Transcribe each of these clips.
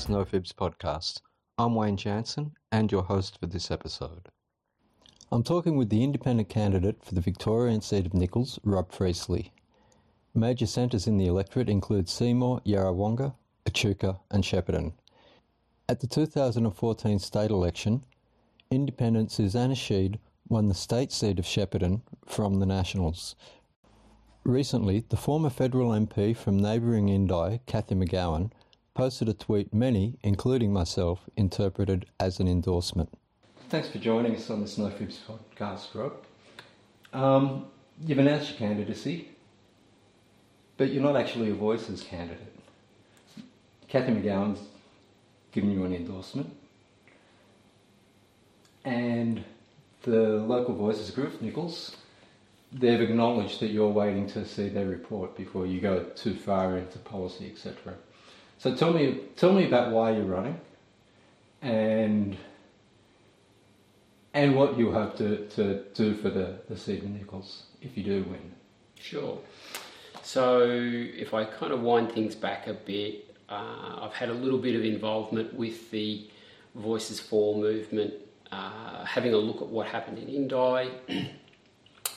This NoFibs podcast. I'm Wayne Jansen and your host for this episode. I'm talking with the independent candidate for the Victorian seat of Nicholls, Rob Priestly. Major centres in the electorate include Seymour, Yarrawonga, Echuca, and Shepparton. At the 2014 state election, independent Suzanna Sheed won the state seat of Shepparton from the Nationals. Recently, the former federal MP from neighbouring Indi, Cathy McGowan, posted a tweet many, including myself, interpreted as an endorsement. Thanks for joining us on the NoFibs podcast, Rob. Um, you've announced your candidacy, but you're not actually a Voices candidate. Cathy McGowan's given you an endorsement, and the local Voices group, Nicholls, they've acknowledged that you're waiting to see their report before you go too far into policy, etc. So tell me, tell me about why you're running, and and what you hope to, to do for the, the seat Nicholls if you do win. Sure. So if I kind of wind things back a bit, uh, I've had a little bit of involvement with the Voices for movement, uh, having a look at what happened in Indi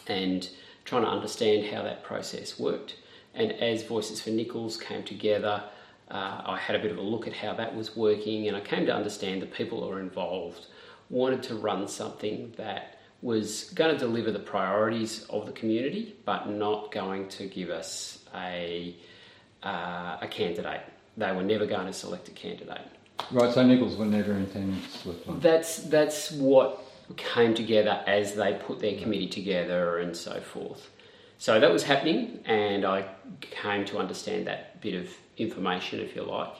and trying to understand how that process worked. And as Voices for Nicholls came together, uh, I had a bit of a look at how that was working, and I came to understand the people who are involved wanted to run something that was going to deliver the priorities of the community, but not going to give us a uh, a candidate. They were never going to select a candidate. Right. So Nicholls were never intending to select one. That's that's what came together as they put their committee together and so forth. So that was happening, and I came to understand that bit of information, if you like.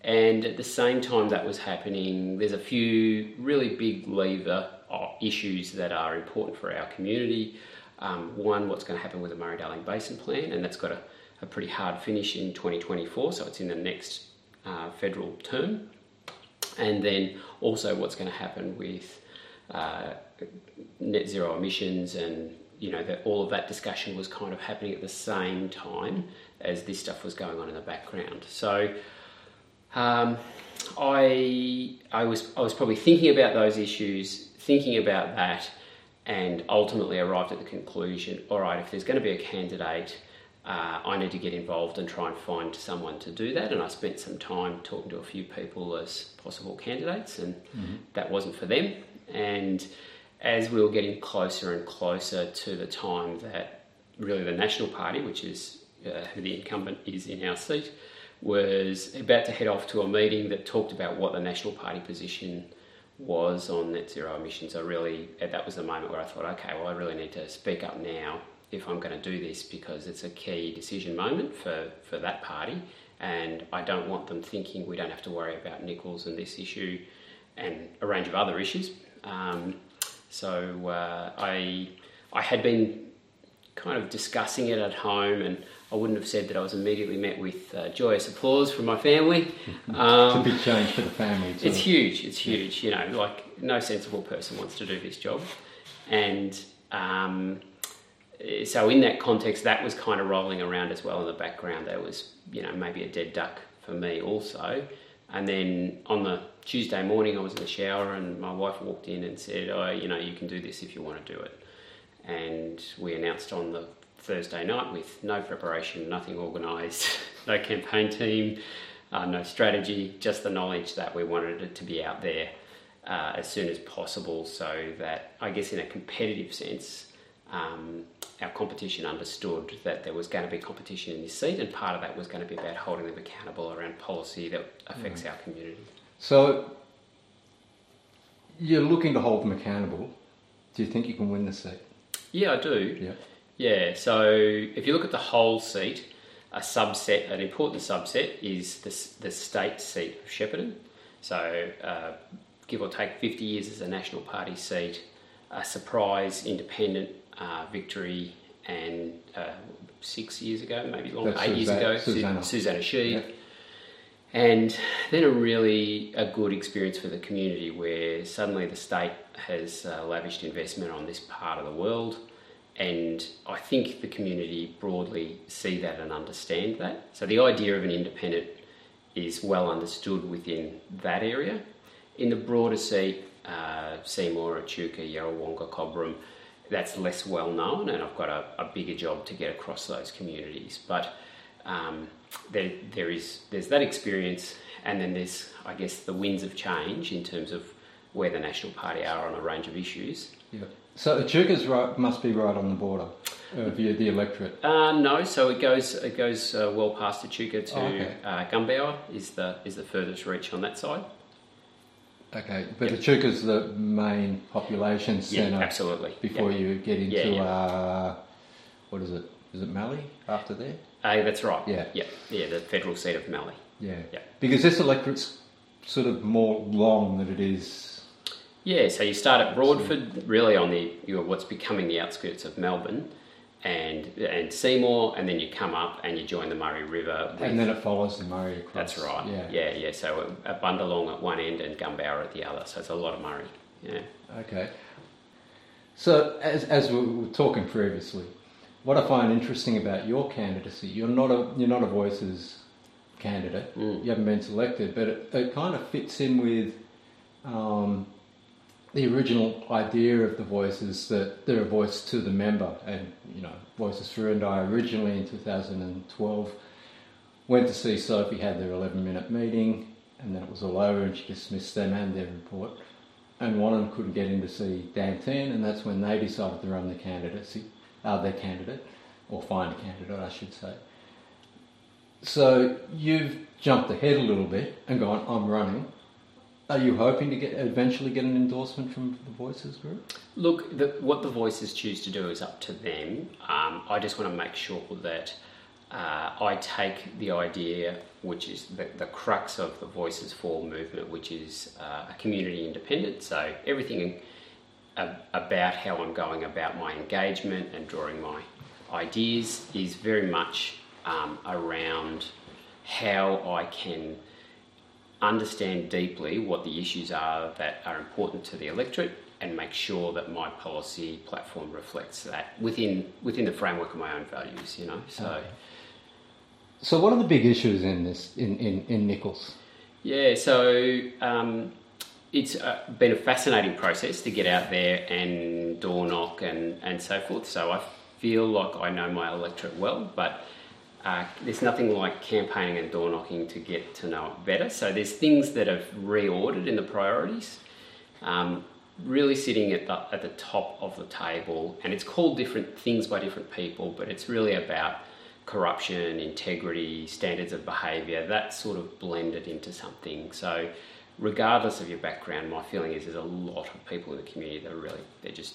And at the same time that was happening, there's a few really big lever uh, issues that are important for our community. Um, one, what's going to happen with the Murray Darling Basin Plan, and that's got a, a, pretty hard finish in 2024, so it's in the next uh, federal term. And then also what's going to happen with uh, net zero emissions and you know that all of that discussion was kind of happening at the same time as this stuff was going on in the background. So um, I I was I was probably thinking about those issues, thinking about that, and ultimately arrived at the conclusion: all right, if there's going to be a candidate. Uh, I need to get involved and try and find someone to do that. And I spent some time talking to a few people as possible candidates, and mm-hmm. that wasn't for them. And as we were getting closer and closer to the time that really the National Party, which is uh, who the incumbent is in our seat, was about to head off to a meeting that talked about what the National Party position was on net zero emissions. I really, that was the moment where I thought, okay, well, I really need to speak up now if I'm going to do this because it's a key decision moment for, for that party. And I don't want them thinking we don't have to worry about Nicholls and this issue and a range of other issues. Um, so uh, I, I had been kind of discussing it at home and I wouldn't have said that I was immediately met with uh, joyous applause from my family. Um, it's a big change for the family. Too. It's huge. It's huge. You know, like no sensible person wants to do this job, and um, so in that context, that was kind of rolling around as well in the background. There was, you know, maybe a dead duck for me also. And then on the Tuesday morning, I was in the shower, and my wife walked in and said, "Oh, you know, you can do this if you want to do it." And we announced on the Thursday night with no preparation, nothing organised, no campaign team, uh, no strategy, just the knowledge that we wanted it to be out there uh, as soon as possible so that, I guess, in a competitive sense, um, our competition understood that there was going to be competition in this seat, and part of that was going to be about holding them accountable around policy that affects mm. our community. So, you're looking to hold them accountable. Do you think you can win the seat? Yeah, I do. Yeah. Yeah, so if you look at the whole seat, a subset, an important subset, is the, the state seat of Shepparton. So, uh, give or take 50 years as a National Party seat, a surprise independent uh, victory, and uh, six years ago, maybe longer, That's eight Suzanna, years ago, Suzanna, Suzanna Sheed. Yep. And then a really a good experience for the community where suddenly the state has uh, lavished investment on this part of the world and I think the community broadly see that and understand that. So the idea of an independent is well understood within that area. In the broader seat, uh, Seymour, Echuca, Yarrawonga, Cobram, that's less well known, and I've got a, a bigger job to get across those communities. But um, there, there is there's that experience, and then there's I guess the winds of change in terms of where the National Party are on a range of issues. Yeah. So Echuca's right must be right on the border of the, the electorate. Uh, no, so it goes it goes uh, well past Echuca to Oh, okay. uh, Gunbower is the is the furthest reach on that side. Okay, but Echuca's the main population centre. Yeah, absolutely. before yeah. you get into Yeah, yeah. Uh, what is it? Is it Mallee after there? Uh, that's right. Yeah. yeah, yeah. The federal seat of Mallee. Yeah. Yeah. Because this electorate's sort of more long than it is. Yeah, so you start at Broadford, really on the you know, what's becoming the outskirts of Melbourne, and and Seymour, and then you come up and you join the Murray River. with- And then it follows the Murray across. that's right. Yeah. yeah, yeah. So a, a Bundalong at one end and Gunbower at the other. So it's a lot of Murray. Yeah. Okay. So, as, as we were talking previously, what I find interesting about your candidacy, you're not a you're not a Voices candidate. Mm. You haven't been selected, but it, it kind of fits in with um, the original idea of the Voices that they're a voice to the member, and you know, Voices for Indi originally in 2012 went to see Sophie, had their 11 minute meeting, and then it was all over, and she dismissed them and their report and one of them couldn't get in to see Dan Tan, and that's when they decided to run the candidacy, uh, their candidate, or find a candidate, I should say. So you've jumped ahead a little bit and gone, I'm running. Are you hoping to get eventually get an endorsement from the Voices group? Look, the, what the voices choose to do is up to them. Um, I just want to make sure that uh, I take the idea, which is the, the crux of the Voices for movement, which is uh, a community independent. So everything about how I'm going about my engagement and drawing my ideas is very much um, around how I can understand deeply what the issues are that are important to the electorate and make sure that my policy platform reflects that within within the framework of my own values you know so Okay. So what are the big issues in this in, in, in Nicholls? yeah so um, it's uh, been a fascinating process to get out there and door knock and, and so forth so I feel like I know my electorate well but uh, there's nothing like campaigning and door knocking to get to know it better. So there's things that have reordered in the priorities, um, really sitting at the at the top of the table, and it's called different things by different people, but it's really about corruption, integrity, standards of behaviour, that sort of blended into something. So regardless of your background, my feeling is there's a lot of people in the community that are really they just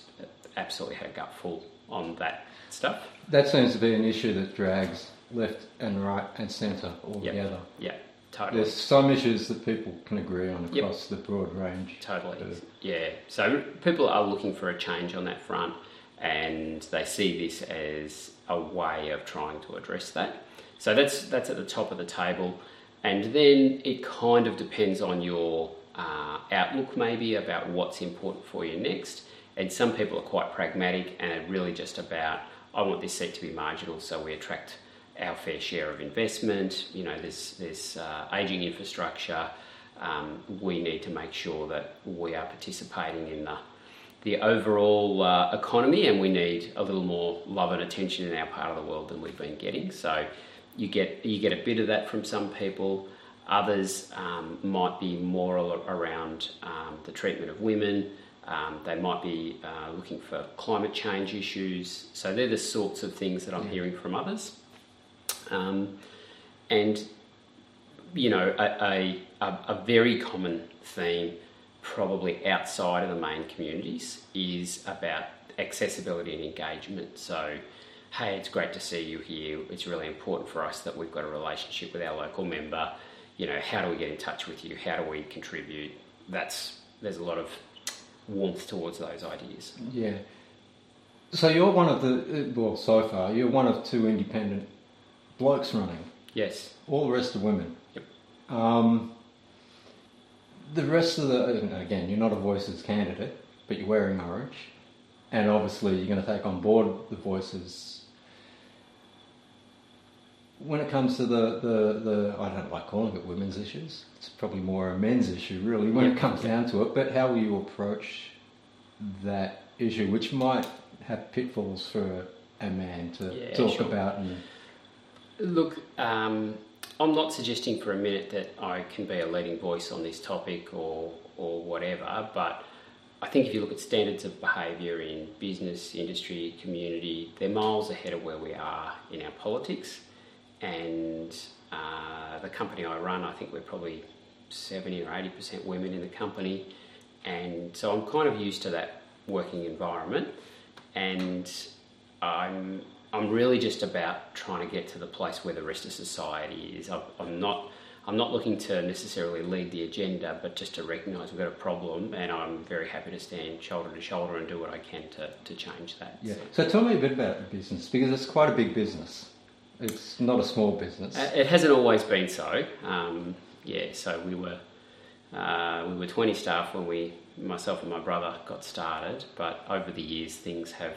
absolutely had a gut full on that stuff. That seems to be an issue that drags left and right and centre all Yep. together. Yeah, totally. There's some issues that people can agree on Yep. across the broad range. Totally. Uh, Yeah. So people are looking for a change on that front and they see this as a way of trying to address that. So that's that's at the top of the table. And then it kind of depends on your uh, outlook maybe about what's important for you next. And some people are quite pragmatic and are really just about I want this seat to be marginal so we attract our fair share of investment. You know, there's there's uh, aging infrastructure. Um, we need to make sure that we are participating in the the overall uh, economy, and we need a little more love and attention in our part of the world than we've been getting. So you get you get a bit of that from some people. Others um, might be more around um, the treatment of women. Um, they might be uh, looking for climate change issues. So they're the sorts of things that I'm hearing from others. Um, and you know, a, a, a, a very common theme, probably outside of the main communities, is about accessibility and engagement. So, hey, it's great to see you here. It's really important for us that we've got a relationship with our local member. You know, how do we get in touch with you? How do we contribute? That's there's a lot of warmth towards those ideas. Yeah. So you're one of the well, so far you're one of two independent blokes running. Yes. All the rest are women. Yep. Um, the rest of the again, you're not a Voices candidate, but you're wearing orange, and obviously you're going to take on board the Voices. When it comes to the, the, the, I don't like calling it women's issues. It's probably more a men's issue, really, when it comes down to it. But how will you approach that issue, which might have pitfalls for a man to Yeah, talk sure. about? And Look, um, I'm not suggesting for a minute that I can be a leading voice on this topic or or whatever, but I think if you look at standards of behaviour in business, industry, community, they're miles ahead of where we are in our politics. And uh, the company I run, I think we're probably 70 or 80% women in the company. And so I'm kind of used to that working environment. And I'm, I'm really just about trying to get to the place where the rest of society is. I'm, not. I'm not looking to necessarily lead the agenda, but just to recognise we've got a problem, and I'm very happy to stand shoulder to shoulder and do what I can to, to change that. yeah. So tell me a bit about the business because it's quite a big business. It's not a small business. Uh, It hasn't always been so. Um, yeah, so we were uh, we were 20 staff when we myself and my brother got started, but over the years things have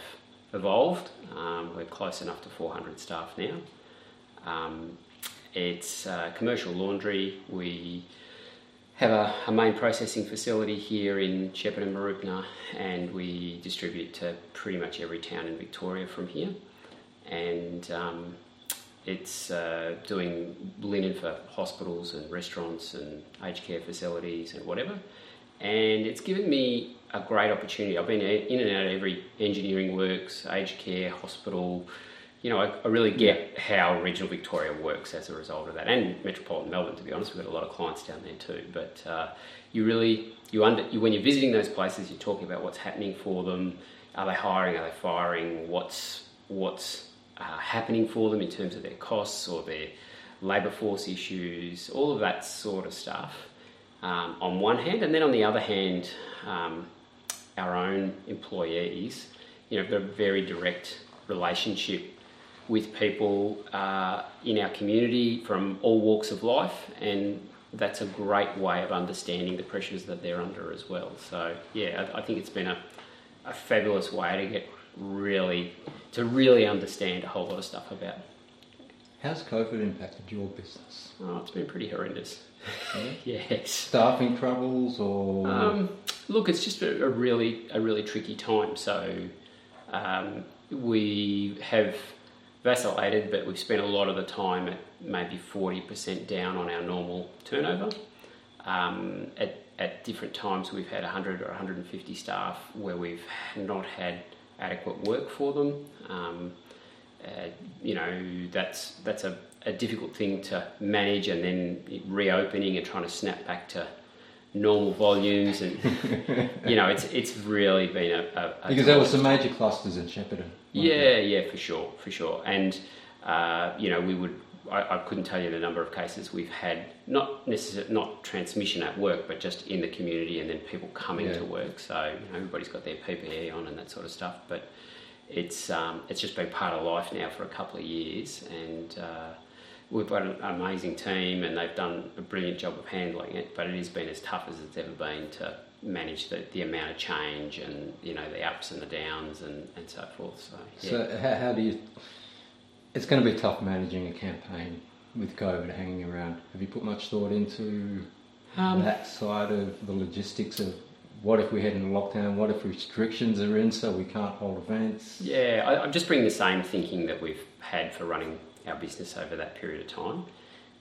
evolved. Um, we're close enough to 400 staff now. Um, it's uh, commercial laundry. We have a, a main processing facility here in Shepparton and Mooroopna, and we distribute to pretty much every town in Victoria from here. And um, it's uh, doing linen for hospitals and restaurants and aged care facilities and whatever. And it's given me a great opportunity. I've been in and out of every engineering works, aged care, hospital. You know, I, I really get how regional Victoria works as a result of that, and metropolitan Melbourne. To be honest, we've got a lot of clients down there too. But uh, you really, you under, you, when you're visiting those places, you're talking about what's happening for them. Are they hiring? Are they firing? What's what's uh, happening for them in terms of their costs or their labour force issues, all of that sort of stuff um, on one hand, and then on the other hand, um, our own employees, you know, a very direct relationship with people uh, in our community from all walks of life, and that's a great way of understanding the pressures that they're under as well. So, yeah, I, I think it's been a, a fabulous way to get really to really understand a whole lot of stuff about. How's COVID impacted your business? Oh, it's been pretty horrendous. yes. Staffing troubles or Um, look, it's just a, a really a really tricky time. So um, we have vacillated, but we've spent a lot of the time at maybe forty percent down on our normal turnover. Um, at at different times, we've had 100 or 150 staff where we've not had adequate work for them. Um, uh, you know, that's that's a, a difficult thing to manage, and then reopening and trying to snap back to normal volumes, and you know, it's it's really been a, a, a because there were some major clusters in Shepparton. yeah, yeah, for sure, for sure. And uh, you know, we would. I, I couldn't tell you the number of cases we've had, not necessarily not transmission at work, but just in the community, and then people coming Yeah. to work. So you know, everybody's got their PPE on and that sort of stuff. But it's um, it's just been part of life now for a couple of years, and uh, we've got an amazing team, and they've done a brilliant job of handling it. But it has been as tough as it's ever been to manage the, the amount of change and you know the ups and the downs and, and so forth. So yeah. So how, how do you? It's going to be tough managing a campaign with COVID hanging around. Have you put much thought into Um, that side of the logistics of what if we head into lockdown? What if restrictions are in so we can't hold events? Yeah, I, I'm just bringing the same thinking that we've had for running our business over that period of time,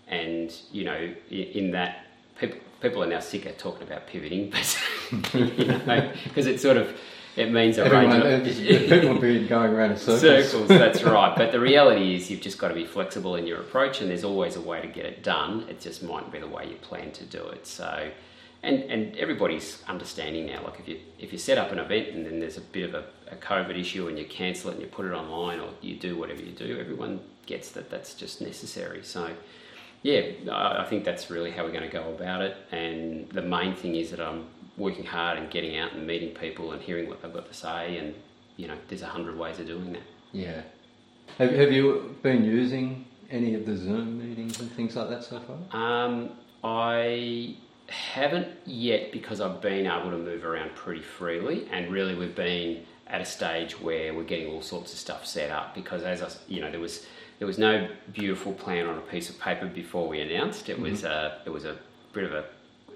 and you know, in that people people are now sick of talking about pivoting, but you know, because it's sort of it means a Everyone, range of people have been going around in circles. circles. That's right. But the reality is, you've just got to be flexible in your approach, and there's always a way to get it done. It just mightn't be the way you plan to do it. So, and and everybody's understanding now. Like if you if you set up an event and then there's a bit of a, a COVID issue and you cancel it and you put it online or you do whatever you do, everyone gets that that's just necessary. So. Yeah, I I think that's really how we're going to go about it. And the main thing is that I'm working hard and getting out and meeting people and hearing what they've got to say. And you know, there's a hundred ways of doing that. Yeah. Have, have you been using any of the Zoom meetings and things like that so far? Um, I haven't yet because I've been able to move around pretty freely, and really we've been at a stage where we're getting all sorts of stuff set up. Because as I, you know, there was there was no beautiful plan on a piece of paper before we announced. It was a it was a bit of a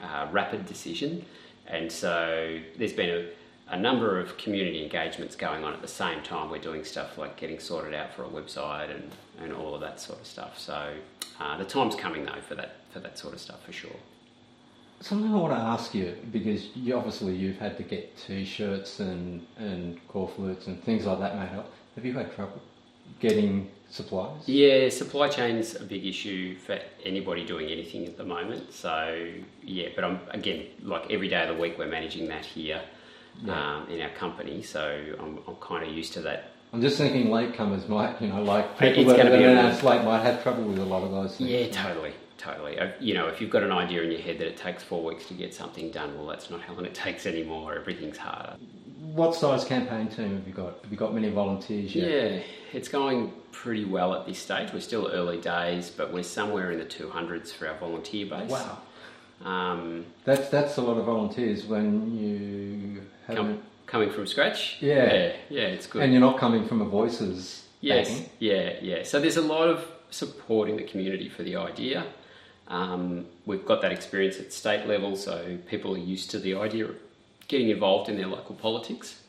uh, rapid decision, and so there's been a, a number of community engagements going on at the same time. We're doing stuff like getting sorted out for a website and, and all of that sort of stuff. So uh, the time's coming though for that for that sort of stuff for sure. Something I want to ask you because you obviously you've had to get T-shirts and and corflutes and things like that made up. Have you had trouble getting supplies? Yeah, supply chain's a big issue for anybody doing anything at the moment. So yeah, but I'm again like every day of the week we're managing that here Yeah. um, in our company. So I'm, I'm kind of used to that. I'm just thinking latecomers might, you know, like people that are announced late might have trouble with a lot of those things. Yeah, totally, totally. Uh, You know, if you've got an idea in your head that it takes four weeks to get something done, well, that's not how long it takes anymore. Everything's harder. What size campaign team have you got? Have you got many volunteers yet? Yeah, it's going pretty well at this stage. We're still early days, but we're somewhere in the 200s for our volunteer base. Wow. Um, That's that's a lot of volunteers when you haven't, coming from scratch. Yeah. yeah, yeah, it's good. and you're not coming from a voices Yes, backing. yeah, yeah. So there's a lot of support in the community for the idea. Um, we've got that experience at state level, so people are used to the idea getting involved in their local politics.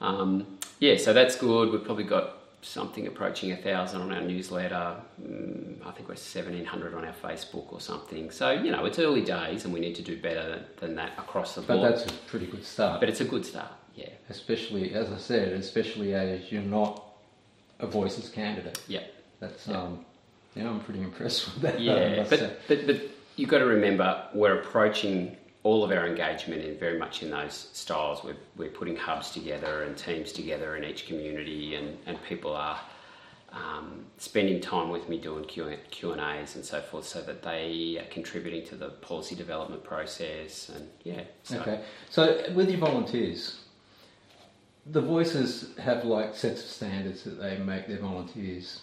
Um, yeah, so that's good. We've probably got something approaching a thousand on our newsletter. Mm, I think we're seventeen hundred on our Facebook or something. So you know, it's early days, and we need to do better than, that across the But board. that's a pretty good start. but it's a good start. Yeah, especially as I said, especially as you're not a voices candidate. yeah. That's Yeah. um, yeah, I'm pretty impressed with that. Yeah, but, but but you've got to remember we're approaching all of our engagement in very much in those styles. We're, we're putting hubs together and teams together in each community, and, and people are um, spending time with me doing Q, Q and A's and so forth, so that they are contributing to the policy development process. And yeah, so Okay, so with your volunteers, the voices have like sets of standards that they make their volunteers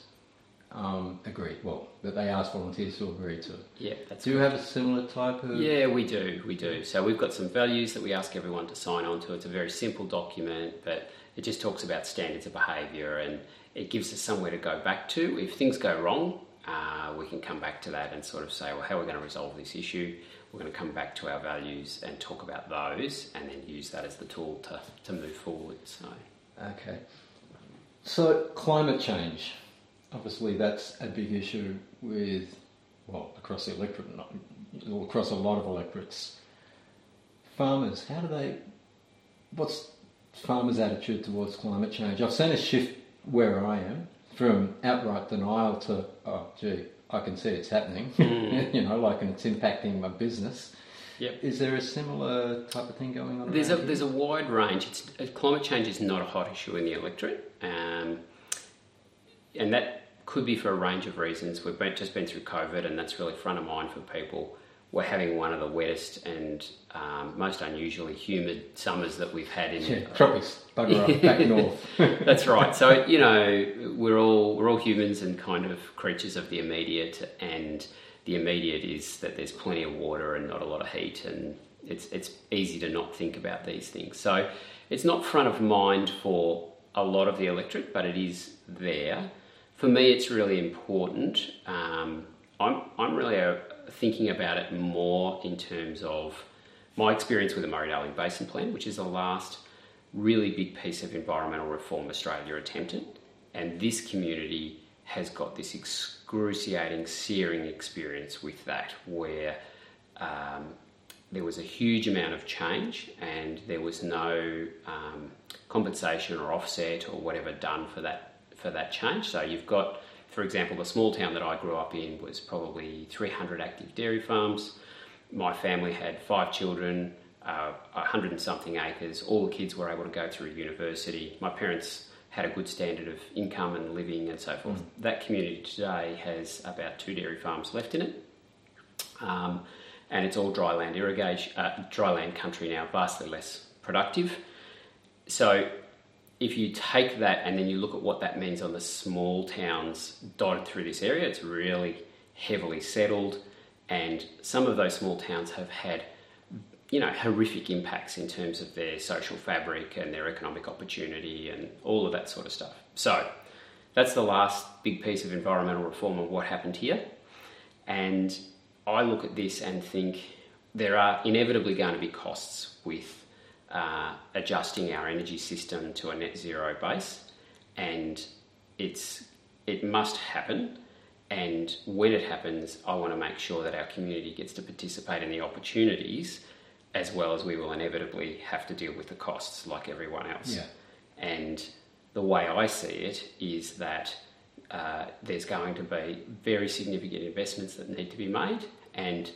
um, agree. Well, that they ask volunteers to agree to. yeah, that's Do you have a similar type of? Yeah, we do. We do. So we've got some values that we ask everyone to sign on to. It's a very simple document, but it just talks about standards of behaviour and it gives us somewhere to go back to. If things go wrong, uh, we can come back to that and sort of say, well, how are we going to resolve this issue? We're going to come back to our values and talk about those and then use that as the tool to, to move forward. So, Okay. So climate change, obviously that's a big issue with, well, across the electorate, not, or across a lot of electorates. Farmers, how do they, what's farmers' attitude towards climate change? I've seen a shift where I am from outright denial to, oh, gee, I can see it's happening, you know, like and it's impacting my business. Yep. Is there a similar type of thing going on? There's a there's a wide range. It's, uh, climate change is not a hot issue in the electorate, um, and that could be for a range of reasons. We've been, just been through COVID, and that's really front of mind for people. We're having one of the wettest and um, most unusually humid summers that we've had in. Yeah, tropics, bugger off, back north. That's right. So you know, we're all we're all humans and kind of creatures of the immediate, and the immediate is that there's plenty of water and not a lot of heat, and it's it's easy to not think about these things. So it's not front of mind for a lot of the electorate, but it is there. For me, it's really important. Um, I'm I'm really uh, thinking about it more in terms of my experience with the Murray-Darling Basin Plan, which is the last really big piece of environmental reform Australia attempted, and this community has got this excruciating, searing experience with that, where um, there was a huge amount of change and there was no um, compensation or offset or whatever done for that for that change. So you've got, for example, the small town that I grew up in was probably 300 active dairy farms. My family had five children, uh, 100 and something acres. All the kids were able to go through university. My parents had a good standard of income and living and so forth. That community today has about two dairy farms left in it. Um, and it's all dry land irrigation, uh, dry land country now, vastly less productive. So, if you take that and then you look at what that means on the small towns dotted through this area, it's really heavily settled, and some of those small towns have had, you know, horrific impacts in terms of their social fabric and their economic opportunity and all of that sort of stuff. So, that's the last big piece of environmental reform of what happened here. And I look at this and think there are inevitably going to be costs with uh, adjusting our energy system to a net zero base, and it's it must happen. And when it happens, I want to make sure that our community gets to participate in the opportunities, as well as we will inevitably have to deal with the costs like everyone else. Yeah. And the way I see it is that uh, there's going to be very significant investments that need to be made, and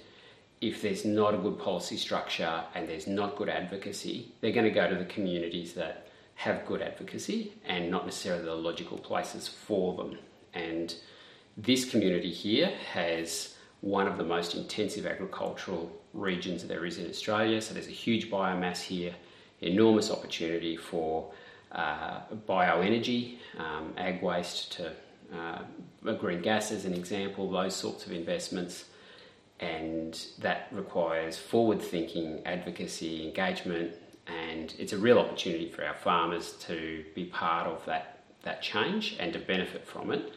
if there's not a good policy structure and there's not good advocacy, they're going to go to the communities that have good advocacy and not necessarily the logical places for them. And this community here has one of the most intensive agricultural regions there is in Australia. So there's a huge biomass here, enormous opportunity for uh, bioenergy, um, ag waste to uh, green gas as an example, those sorts of investments. And that requires forward thinking, advocacy, engagement, and it's a real opportunity for our farmers to be part of that, that change and to benefit from it.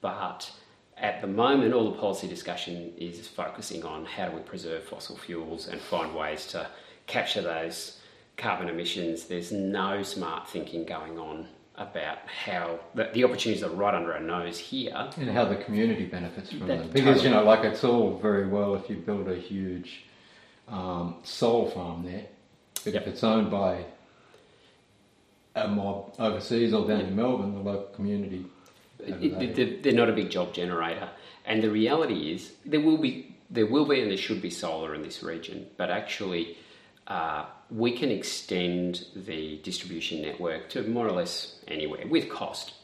But at the moment, all the policy discussion is focusing on how do we preserve fossil fuels and find ways to capture those carbon emissions. There's no smart thinking going on about how the, the opportunities are right under our nose here. And how the community benefits from That- them. Because, totally. you know, like it's all very well if you build a huge um, solar farm there, but Yep. if it's owned by a mob overseas or down in Melbourne, the local community. It- it- they're, they're not a big job generator, and the reality is there will be there will be and there should be solar in this region, but actually uh, we can extend the distribution network to more or less anywhere with cost.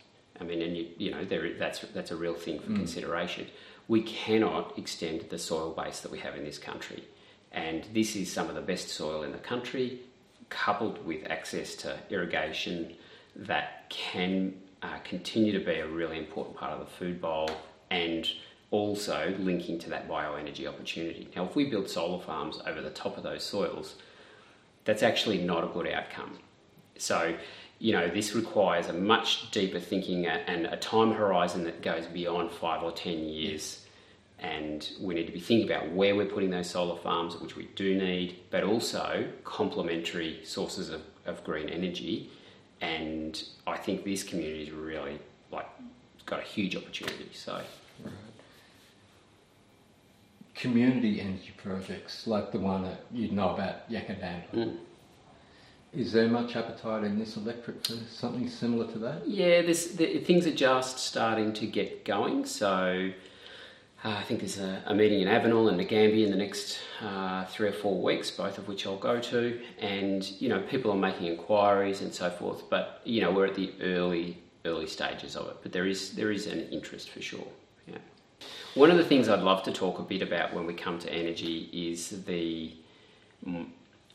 I mean, and you, you know there, that's that's a real thing for consideration. We cannot extend the soil base that we have in this country, and this is some of the best soil in the country, coupled with access to irrigation that can uh, continue to be a really important part of the food bowl and also linking to that bioenergy opportunity. Now, if we build solar farms over the top of those soils, that's actually not a good outcome. So, you know, this requires a much deeper thinking and a time horizon that goes beyond five or ten years. And we need to be thinking about where we're putting those solar farms, which we do need, but also complementary sources of, of green energy. And I think this community is really like got a huge opportunity. So community energy projects like the one that you know about Yackandandah. Is there much appetite in this electorate for something similar to that? Yeah, this, the, things are just starting to get going. So uh, I think there's a, a meeting in Avenel and Nagambie in the next uh, three or four weeks, both of which I'll go to. And you know, people are making inquiries and so forth. But you know, we're at the early early stages of it. But there is there is an interest for sure. Yeah. One of the things I'd love to talk a bit about when we come to energy is the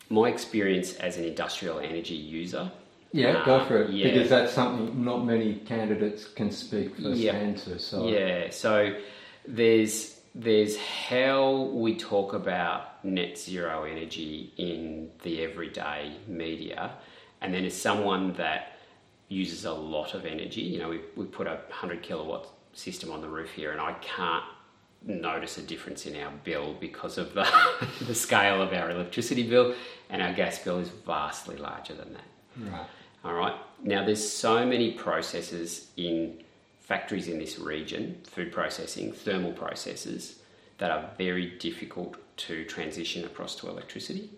my experience as an industrial energy user. Yeah, Uh, go for it. yeah. Because that's something not many candidates can speak Yeah. firsthand to. So Yeah, so there's there's how we talk about net zero energy in the everyday media, and then as someone that uses a lot of energy, you know, we we put a hundred kilowatt system on the roof here, and I can't notice a difference in our bill because of the the scale of our electricity bill, and our gas bill is vastly larger than that. right. All right. Now, there's so many processes in factories in this region, food processing, thermal processes, that are very difficult to transition across to electricity.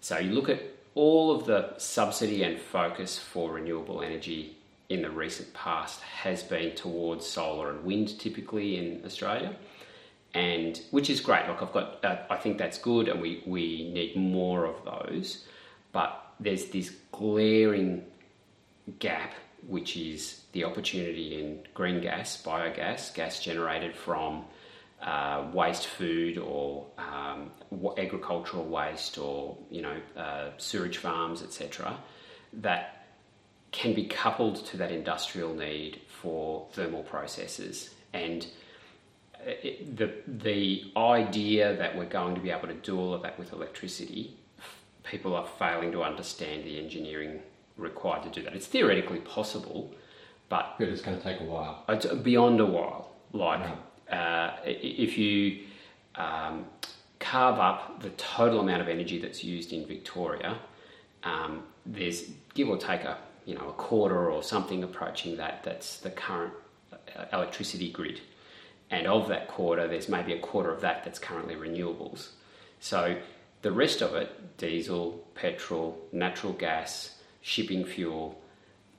So you look at all of the subsidy and focus for renewable energy in the recent past has been towards solar and wind, typically in Australia, and which is great. Like I've got, uh, I think that's good, and we we need more of those. But there's this glaring gap, which is the opportunity in green gas, biogas, gas generated from uh, waste food or um, agricultural waste or you know uh, sewage farms, etc. That can be coupled to that industrial need for thermal processes and uh, it, the the idea that we're going to be able to do all of that with electricity, people are failing to understand the engineering required to do that. It's theoretically possible, but But it's going to take a while. it's beyond a while. Like Right. uh, if you um, carve up the total amount of energy that's used in Victoria, um, there's give or take a you know a quarter or something approaching that. That's the current uh, electricity grid, and of that quarter, there's maybe a quarter of that that's currently renewables. So the rest of it, diesel, petrol, natural gas, shipping fuel,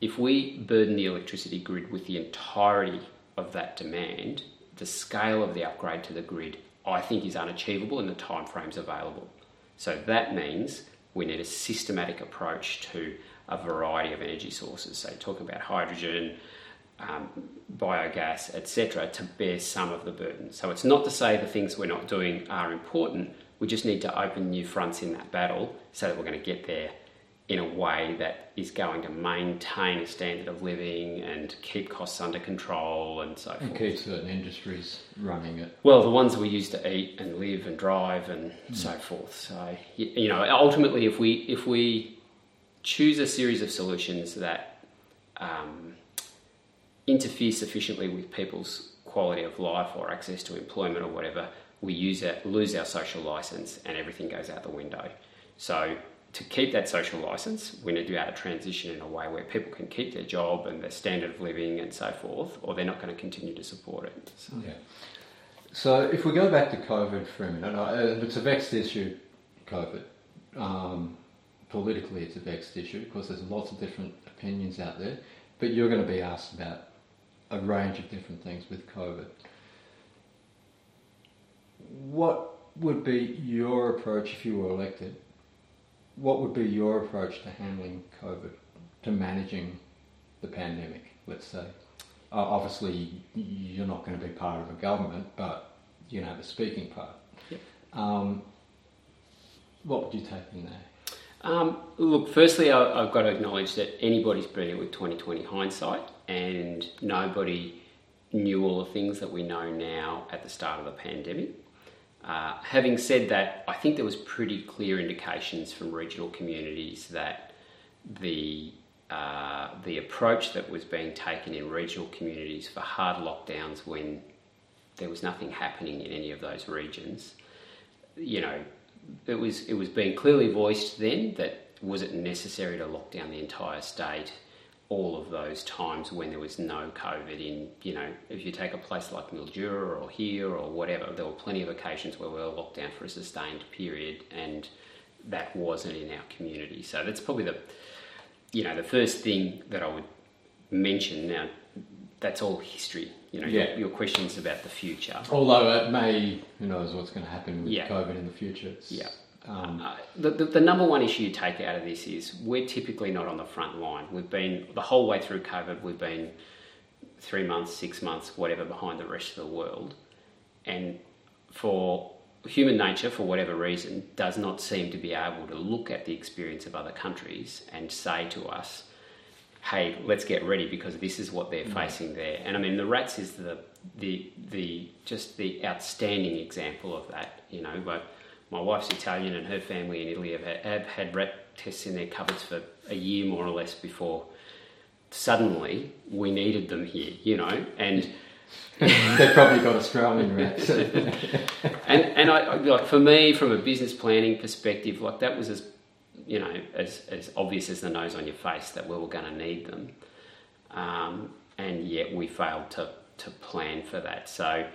if we burden the electricity grid with the entirety of that demand, the scale of the upgrade to the grid, I think, is unachievable in the timeframes available. So that means we need a systematic approach to a variety of energy sources. So talking about hydrogen, um, biogas, etc., to bear some of the burden. So it's not to say the things we're not doing are important. We just need to open new fronts in that battle so that we're going to get there in a way that is going to maintain a standard of living and keep costs under control and so And forth. keep certain industries running it. Well, the ones that we use to eat and live and drive and so forth. So you know, ultimately, if we if we choose a series of solutions that um, interfere sufficiently with people's quality of life or access to employment or whatever, we use it, lose our social license, and everything goes out the window. So to keep that social license, we need to be able to transition in a way where people can keep their job and their standard of living and so forth, or they're not going to continue to support it. So. Yeah. So if we go back to COVID for a minute, uh, it's a vexed issue, COVID. Um, politically, it's a vexed issue because there's lots of different opinions out there. But you're going to be asked about a range of different things with COVID. What would be your approach if you were elected? What would be your approach to handling COVID, to managing the pandemic, let's say? Uh, obviously, you're not going to be part of a government, but you know the speaking part. Yep. Um, what would you take in there? Um, look, firstly, I, I've got to acknowledge that anybody's brilliant with 2020 hindsight, and nobody knew all the things that we know now at the start of the pandemic. Uh, having said that, I think there was pretty clear indications from regional communities that the uh, the approach that was being taken in regional communities for hard lockdowns when there was nothing happening in any of those regions, you know, it was it was being clearly voiced then that was it necessary to lock down the entire state all of those times when there was no COVID in you know if you take a place like Mildura or here or whatever there were plenty of occasions where we were locked down for a sustained period and that wasn't in our community. So that's probably the you know the first thing that I would mention. Now that's all history you know Yeah. your, your questions about the future Although it may, who knows what's going to happen with Yeah. COVID in the future. It's, Yeah. Um, Uh, the, the, the number one issue you take out of this is we're typically not on the front line. We've been the whole way through COVID. We've been three months, six months, whatever, behind the rest of the world, and for human nature, for whatever reason, does not seem to be able to look at the experience of other countries and say to us, "Hey, let's get ready because this is what they're mm. facing there." And I mean, the RATs is the the the just the outstanding example of that. You know, but my wife's Italian and her family in Italy have had, have had RAT tests in their cupboards for a year more or less before suddenly we needed them here. You know, and. they've probably got Australian rats. and and I I- like for me from a business planning perspective, like that was as you know as as obvious as the nose on your face that we were going to need them, um, and yet we failed to to plan for that. So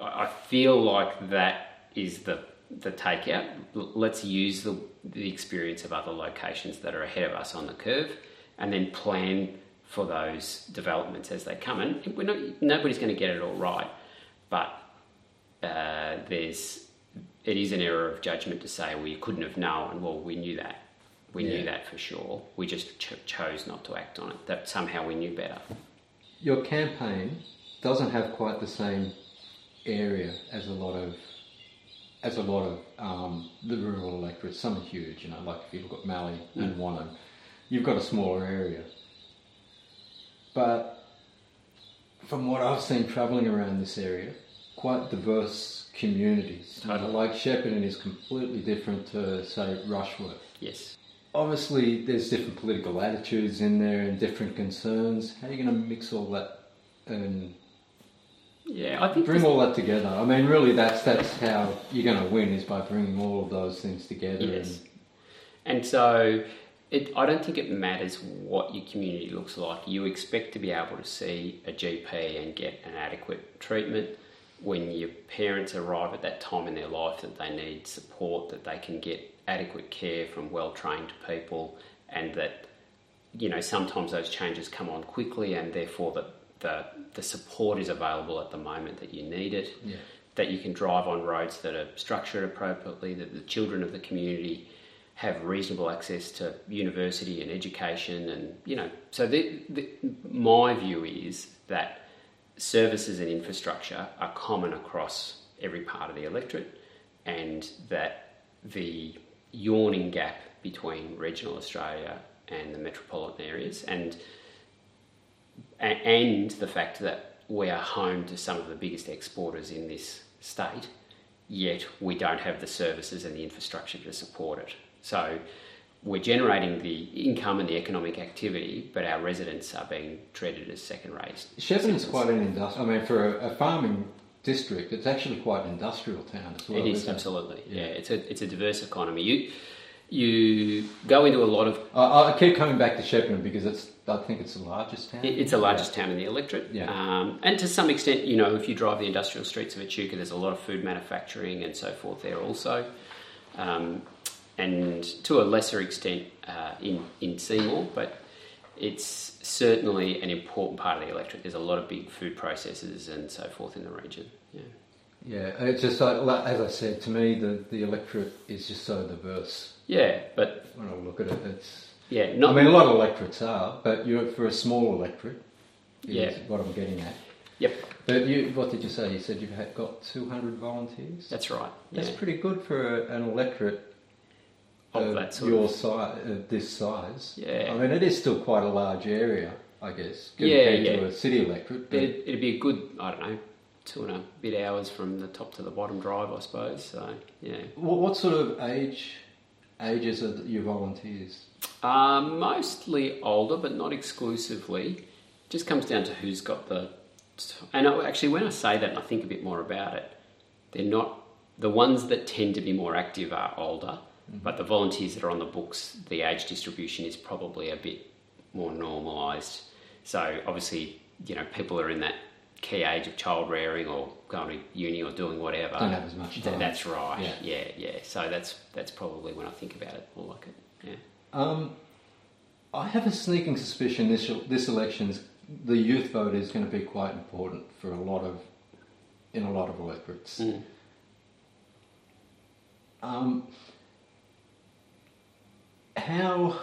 I feel like that is the the takeout. Let's use the the experience of other locations that are ahead of us on the curve, and then plan for those developments as they come. And we're not, nobody's going to get it all right, but uh, there's it is an error of judgment to say well you couldn't have known well we knew that we Yeah. knew that for sure we just ch- chose not to act on it that somehow we knew better Your campaign doesn't have quite the same area as a lot of as a lot of um, the rural electorates. Some are huge, you know, like if you look at Mallee and Wannon, you've got a smaller area. But from what I've seen travelling around this area, quite diverse communities. Totally. like Shepparton is completely different to say Rushworth. yes obviously there's different political attitudes in there and different concerns. How are you going to mix all that and Yeah, I think bring all that together? I mean, really, that's that's how you're going to win is by bringing all of those things together. Yes. And so it, I don't think it matters what your community looks like. You expect to be able to see a GP and get an adequate treatment when your parents arrive at that time in their life that they need support, that they can get adequate care from well trained people, and that you know sometimes those changes come on quickly, and therefore that the the support is available at the moment that you need it Yeah. that you can drive on roads that are structured appropriately, that the children of the community have reasonable access to university and education, and you know, so the, the, my view is that services and infrastructure are common across every part of the electorate, and that the yawning gap between regional Australia and the metropolitan areas, and and the fact that we are home to some of the biggest exporters in this state, yet we don't have the services and the infrastructure to support it. So we're generating the income and the economic activity, but our residents are being treated as second rate. Shepparton's quite an industrial. I mean, for a, a farming district, it's actually quite an industrial town as well. It is absolutely, yeah. Yeah. It's a it's a diverse economy. You you go into a lot of I, I keep coming back to Shepparton because it's. I think it's the largest town. It- It's the largest town in the electorate. Yeah. Um, and to some extent, you know, if you drive the industrial streets of Echuca, there's a lot of food manufacturing and so forth there also. Um, and to a lesser extent uh, in, in Seymour, but it's certainly an important part of the electorate. There's a lot of big food processors and so forth in the region. Yeah. Yeah, it's just like, as I said to me, the the electorate is just so diverse. Yeah, but When I look at it, it's. yeah, not I mean, a lot of electorates are, but you're for a small electorate. Is Yeah. what I'm getting at. Yep, But you, what did you say? You said you've got 200 volunteers. that's right. That's pretty good for a, an electorate Of that sort your of- size, uh, this size. Yeah. I mean, it is still quite a large area, I guess, Yeah, compared to a city electorate. But It'd, it'd be a good, I don't know, two and a bit hours from the top to the bottom drive, I suppose. So, yeah. what, what sort of age ages are your volunteers? Uh, mostly older, but not exclusively. Just comes down to who's got the. And I- actually, when I say that and I think a bit more about it, they're not. The ones that tend to be more active are older, but the volunteers that are on the books, the age distribution is probably a bit more normalised. So, obviously, you know, people are in that key age of child rearing or going to uni or doing whatever. Don't have as much time. That's right. Yeah. yeah, yeah. So that's that's probably when I think about it more like it. Yeah. Um, I have a sneaking suspicion this this election's the youth vote is going to be quite important for a lot of in a lot of electorates. Mm. Um, how?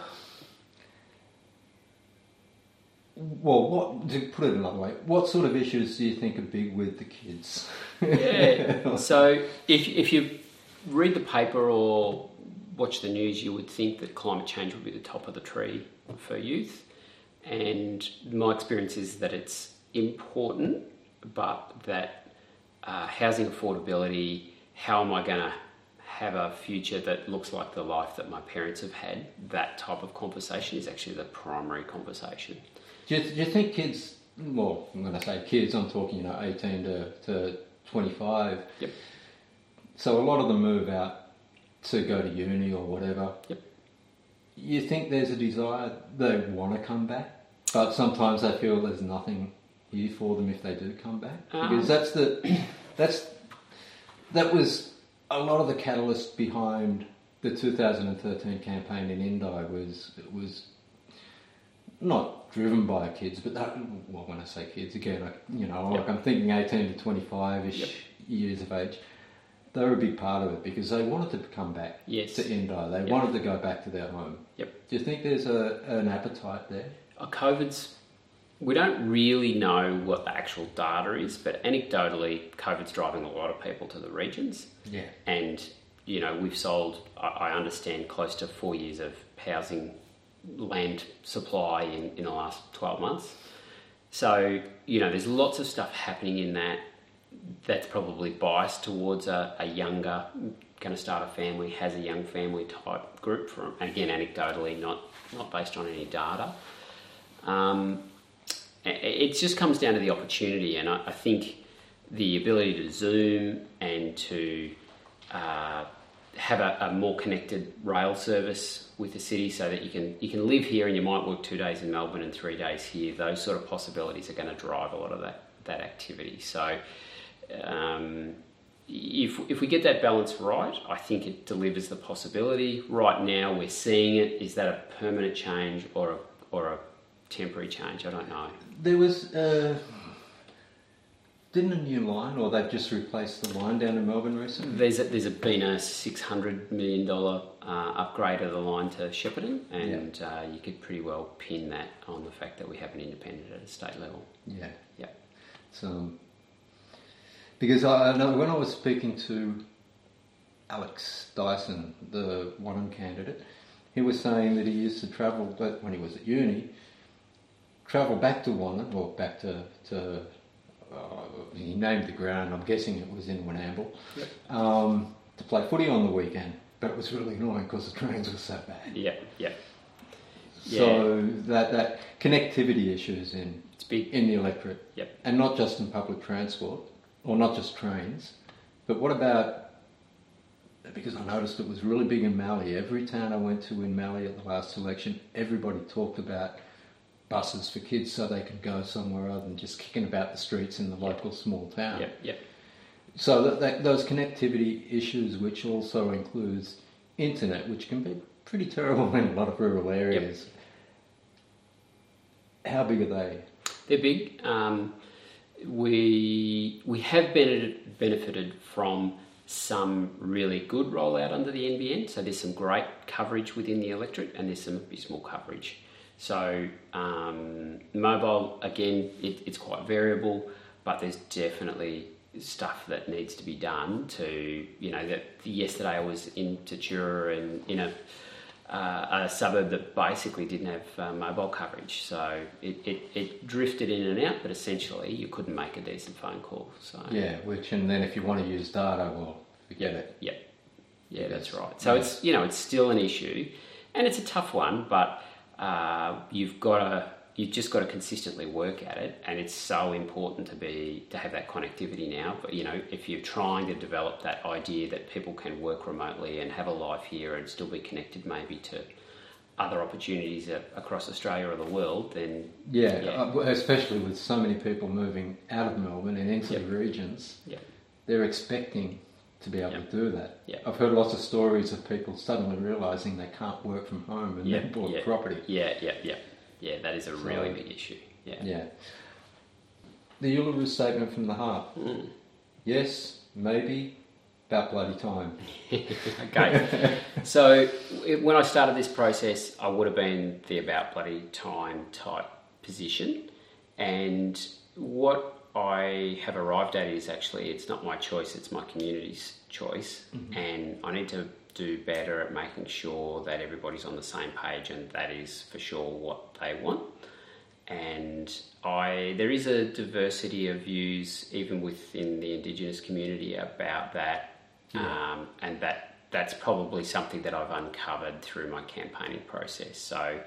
Well, what to put it another way, what sort of issues do you think are big with the kids? Yeah. so if if you read the paper or watch the news, you would think that climate change would be the top of the tree for youth. And my experience is that it's important, but that uh, housing affordability, how am I going to have a future that looks like the life that my parents have had, that type of conversation is actually the primary conversation. Do you, do you think kids, well, I'm going to say kids, I'm talking, you know, 18 to, to 25. Yep. So a lot of them move out to go to uni or whatever. Yep. You think there's a desire, they want to come back, but sometimes they feel there's nothing here for them if they do come back? Um. Because that's the, that's, that was a lot of the catalyst behind the 2013 campaign in Indi was, was not driven by kids, but that, well, when I say kids, again, I, you know, like Yep. I'm thinking 18 to 25 ish Yep. years of age. They were a big part of it because they wanted to come back Yes. to Indi. They Yep. wanted to go back to their home. Yep. Do you think there's a, an appetite there? Uh, COVID's, we don't really know what the actual data is, but anecdotally, COVID's driving a lot of people to the regions. Yeah. And, you know, we've sold, I, understand, close to four years of housing land supply in, in the last 12 months. So, you know, there's lots of stuff happening in that. that's probably biased towards a, a younger, going to start a family, has a young family type group. From again, anecdotally, not not based on any data. Um, it just comes down to the opportunity, and I, I think the ability to zoom and to uh, have a, a, more connected rail service with the city so that you can you can live here and you might work two days in Melbourne and three days here. Those sort of possibilities are going to drive a lot of that that activity. So um, if, if we get that balance right, I think it delivers the possibility. Right now, we're seeing it. Is that a permanent change or a, or a temporary change? I don't know. There was. Uh, didn't a new line, or they've just replaced the line down in Melbourne recently? There's a, there's a, been a six hundred million dollar uh, upgrade of the line to Shepparton, and yeah. uh, you could pretty well pin that on the fact that we have an independent at a state level. Yeah, yeah. So because I know when I was speaking to Alex Dyson, the one candidate, he was saying that he used to travel, when he was at uni, travel back to Wannon, or back to, to uh, he named the ground, I'm guessing it was in Warrnambool, yep. um, to play footy on the weekend. But it was really annoying because the trains were so bad. Yeah, yeah. So yeah. that, that connectivity issues in, it's big. in the electorate, yep. and not just in public transport or not just trains, but what about because I noticed it was really big in Mallee. Every town I went to in Mallee at the last election, everybody talked about buses for kids so they could go somewhere other than just kicking about the streets in the local small town. Yep, yep. So that, that, those connectivity issues, which also includes internet, which can be pretty terrible in a lot of rural areas. Yep. How big are they? They're big. Um, we we have benefited from some really good rollout under the NBN. So there's some great coverage within the electorate, and there's some abysmal coverage. So um, mobile again, it, it's quite variable, but there's definitely stuff that needs to be done to you know that yesterday I was in Tatura and in a uh, a suburb that basically didn't have uh, mobile coverage. So it, it, it, drifted in and out, but essentially you couldn't make a decent phone call. So yeah, which and then if you want to use data, well, forget it. Yep. Yeah, that's right. So yeah. it's you know it's still an issue, and it's a tough one, but uh, you've got to you've just got to consistently work at it, and it's so important to be to have that connectivity now. But you know, if you're trying to develop that idea that people can work remotely and have a life here and still be connected, maybe to other opportunities across Australia or the world, then yeah, yeah. Uh, especially with so many people moving out of Melbourne and into yep. the regions, yep. they're expecting to be able yep. to do that. Yep. I've heard lots of stories of people suddenly realising they can't work from home and yep. then bought yep. property. Yeah, yeah, yeah. Yeah, that is a so, really big issue. Yeah. Yeah. The Uluru Statement from the Heart. Mm. Yes, maybe, about bloody time. okay. so it, when I started this process, I would have been the about bloody time type position. And what I have arrived at is actually it's not my choice, it's my community's choice. Mm-hmm. And I need to do better at making sure that everybody's on the same page and that is for sure what they want. And I there is a diversity of views even within the Indigenous community about that, yeah. um, and that that's probably something that I've uncovered through my campaigning process. So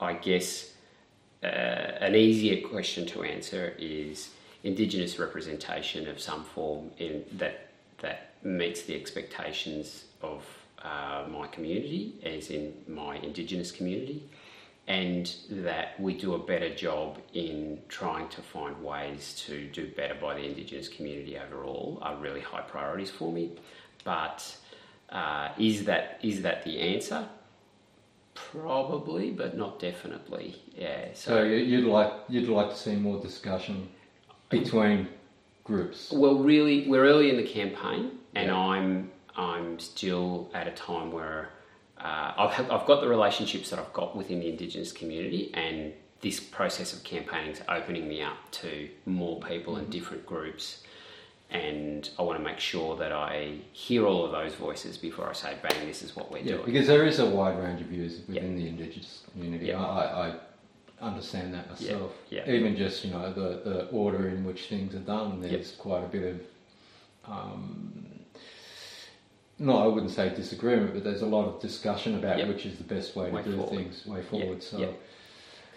I guess uh, an easier question to answer is Indigenous representation of some form in that that meets the expectations of uh, my community, as in my Indigenous community, and that we do a better job in trying to find ways to do better by the Indigenous community overall are really high priorities for me. But uh, is that is that the answer? Probably, but not definitely. Yeah. So, so you'd like you'd like to see more discussion between groups. Well, really, we're early in the campaign, and yeah. I'm I'm still at a time where uh, I've, I've got the relationships that I've got within the Indigenous community, and this process of campaigning is opening me up to more people mm-hmm. and different groups. And I want to make sure that I hear all of those voices before I say, bang, this is what we're yeah, doing. Because there is a wide range of views within the Indigenous community. I, I understand that myself. yeah. Even just you know the, the order in which things are done. There's quite a bit of um, no, I wouldn't say disagreement, but there's a lot of discussion about Yep. which is the best way to do forward. things, way forward. So, yep.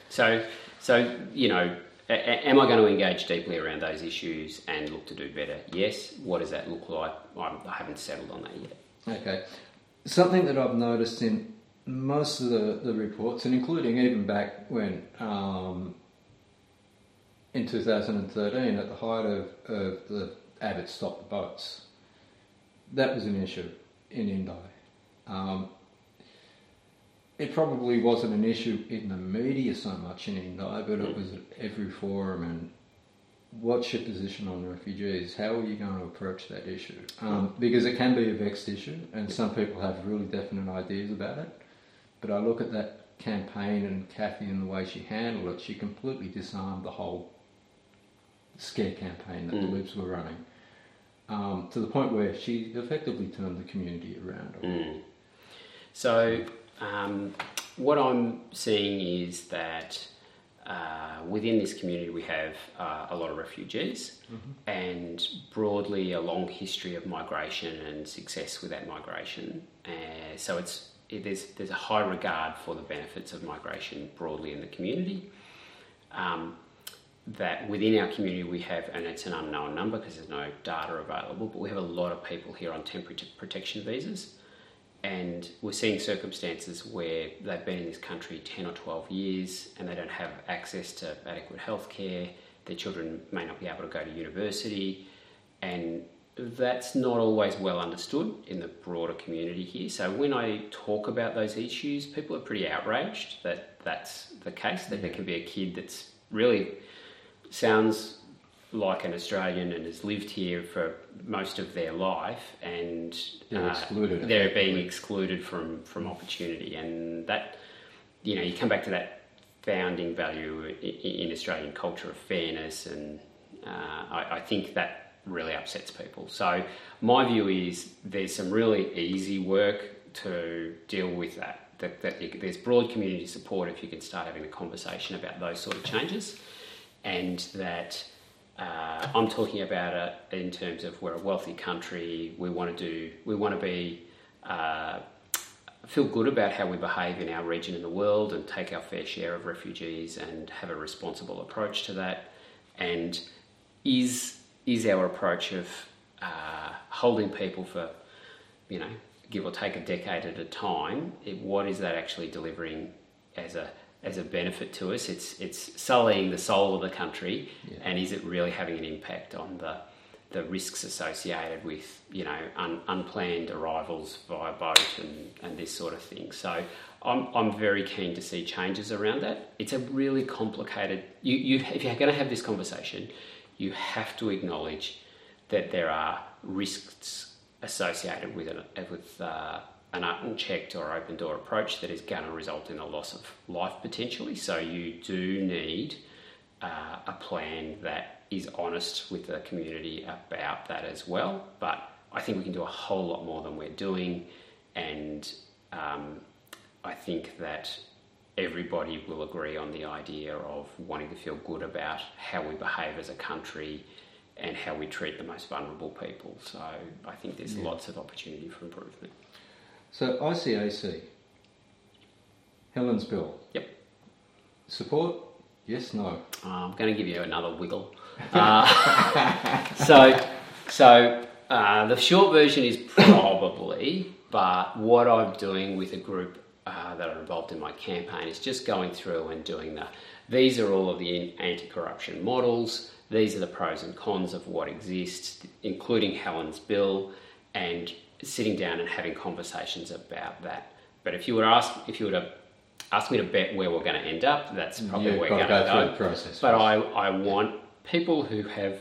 So, so you know, a- a- am I going to engage deeply around those issues and look to do better? Yes. What does that look like? I'm, I haven't settled on that yet. okay. Something that I've noticed in most of the, the reports, and including even back when um, in 2013, at the height of, of the Abbott Stop the Boats, that was an issue in Indi. Um, it probably wasn't an issue in the media so much in Indi, but it was at every forum. And what's your position on refugees? How are you going to approach that issue? Um, because it can be a vexed issue, and some people have really definite ideas about it. But I look at that campaign and Cathy and the way she handled it, she completely disarmed the whole scare campaign that Mm. the Libs were running. Um, to the point where she effectively turned the community around. Mm. So, um, what I'm seeing is that uh, within this community we have uh, a lot of refugees and broadly a long history of migration and success with that migration. Uh, so, it's it, there's there's a high regard for the benefits of migration broadly in the community. Um, that within our community we have, and it's an unknown number because there's no data available, but we have a lot of people here on temporary protection visas. And we're seeing circumstances where they've been in this country 10 or 12 years and they don't have access to adequate health care. Their children may not be able to go to university. And that's not always well understood in the broader community here. So when I talk about those issues, people are pretty outraged that that's the case, that there can be a kid that's really sounds like an Australian and has lived here for most of their life, and They're excluded, They're being excluded from from opportunity, and that you know you come back to that founding value in Australian culture of fairness, and uh, I, I think that really upsets people. So my view is there's some really easy work to deal with that. That, that you, there's broad community support if you can start having a conversation about those sort of changes, and that uh, I'm talking about it in terms of we're a wealthy country. We want to do. We want to be. Uh, feel good about how we behave in our region in the world and take our fair share of refugees and have a responsible approach to that. And is is our approach of uh, holding people for, you know, give or take a decade at a time? It, what is that actually delivering as a as a benefit to us? It's it's sullying the soul of the country, Yeah. and is it really having an impact on the the risks associated with you know un, unplanned arrivals via boat and, and this sort of thing. So I'm, I'm very keen to see changes around that. It's a really complicated. You, you if you're going to have this conversation, you have to acknowledge that there are risks associated with an, with uh, an unchecked or open door approach that is going to result in a loss of life potentially. So you do need uh, a plan that is honest with the community about that as well. But I think we can do a whole lot more than we're doing, and um, I think that everybody will agree on the idea of wanting to feel good about how we behave as a country and how we treat the most vulnerable people. So I think there's Yeah. lots of opportunity for improvement. So ICAC, Helen's bill. Yep. Support? Yes, no. Uh, I'm going to give you another wiggle. Uh, so, so uh, the short version is probably, but what I'm doing with a group uh, that are involved in my campaign is just going through and doing the. These are all of the anti-corruption models. These are the pros and cons of what exists, including Helen's bill, and sitting down and having conversations about that. But if you were ask, if you were to ask me to bet where we're going to end up, that's probably You've where we're going to go the process. But. I, I want people who have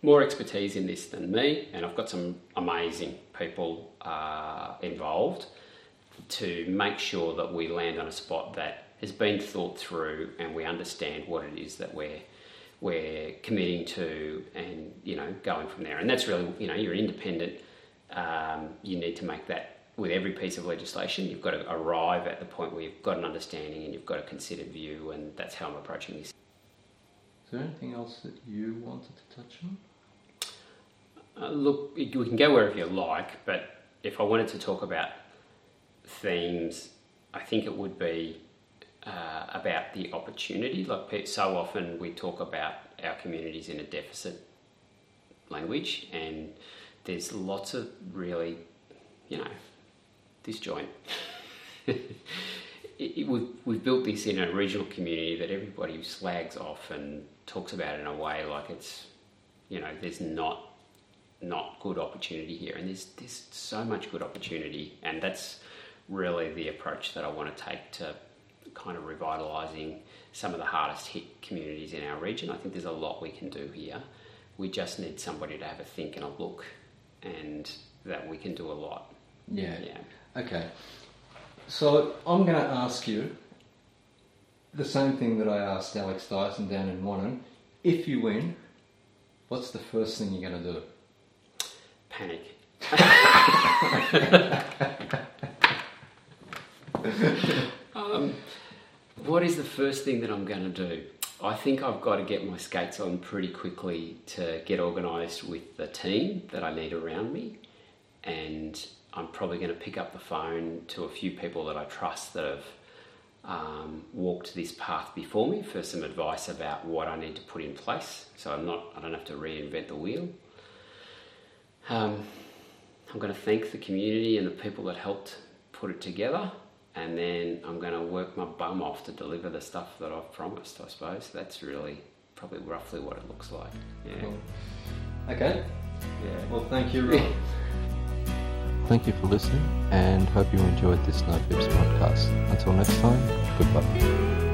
more expertise in this than me, and I've got some amazing people uh, involved to make sure that we land on a spot that has been thought through and we understand what it is that we're we're committing to and you know going from there and that's really you know you're independent um, you need to make that with every piece of legislation, you've got to arrive at the point where you've got an understanding and you've got a considered view, and that's how I'm approaching this. Is there anything else that you wanted to touch on? Uh, look, we can go wherever you like, but if I wanted to talk about themes, I think it would be uh, about the opportunity. Like so often we talk about our communities in a deficit language, and there's lots of really, you know, disjoint. we've, we've built this in a regional community that everybody slags off and talks about in a way like it's, you know, there's not not good opportunity here, and there's there's so much good opportunity, and that's really the approach that I want to take to kind of revitalising some of the hardest hit communities in our region. I think there's a lot we can do here. We just need somebody to have a think and a look, and that we can do a lot. Yeah. Yeah. Okay. So I'm going to ask you the same thing that I asked Alex Dyson down in Wannon. If you win, what's the first thing you're going to do? Panic. um, what is the first thing that I'm going to do? I think I've got to get my skates on pretty quickly to get organised with the team that I need around me. And I'm probably going to pick up the phone to a few people that I trust that have um, walked this path before me for some advice about what I need to put in place. So I'm not, I don't have to reinvent the wheel. Um, I'm going to thank the community and the people that helped put it together, and then I'm going to work my bum off to deliver the stuff that I've promised. I suppose that's really probably roughly what it looks like. Yeah. Cool. Okay. Yeah. Well, thank you, Rob. Thank you for listening and hope you enjoyed this No Fibs podcast. Until next time, goodbye.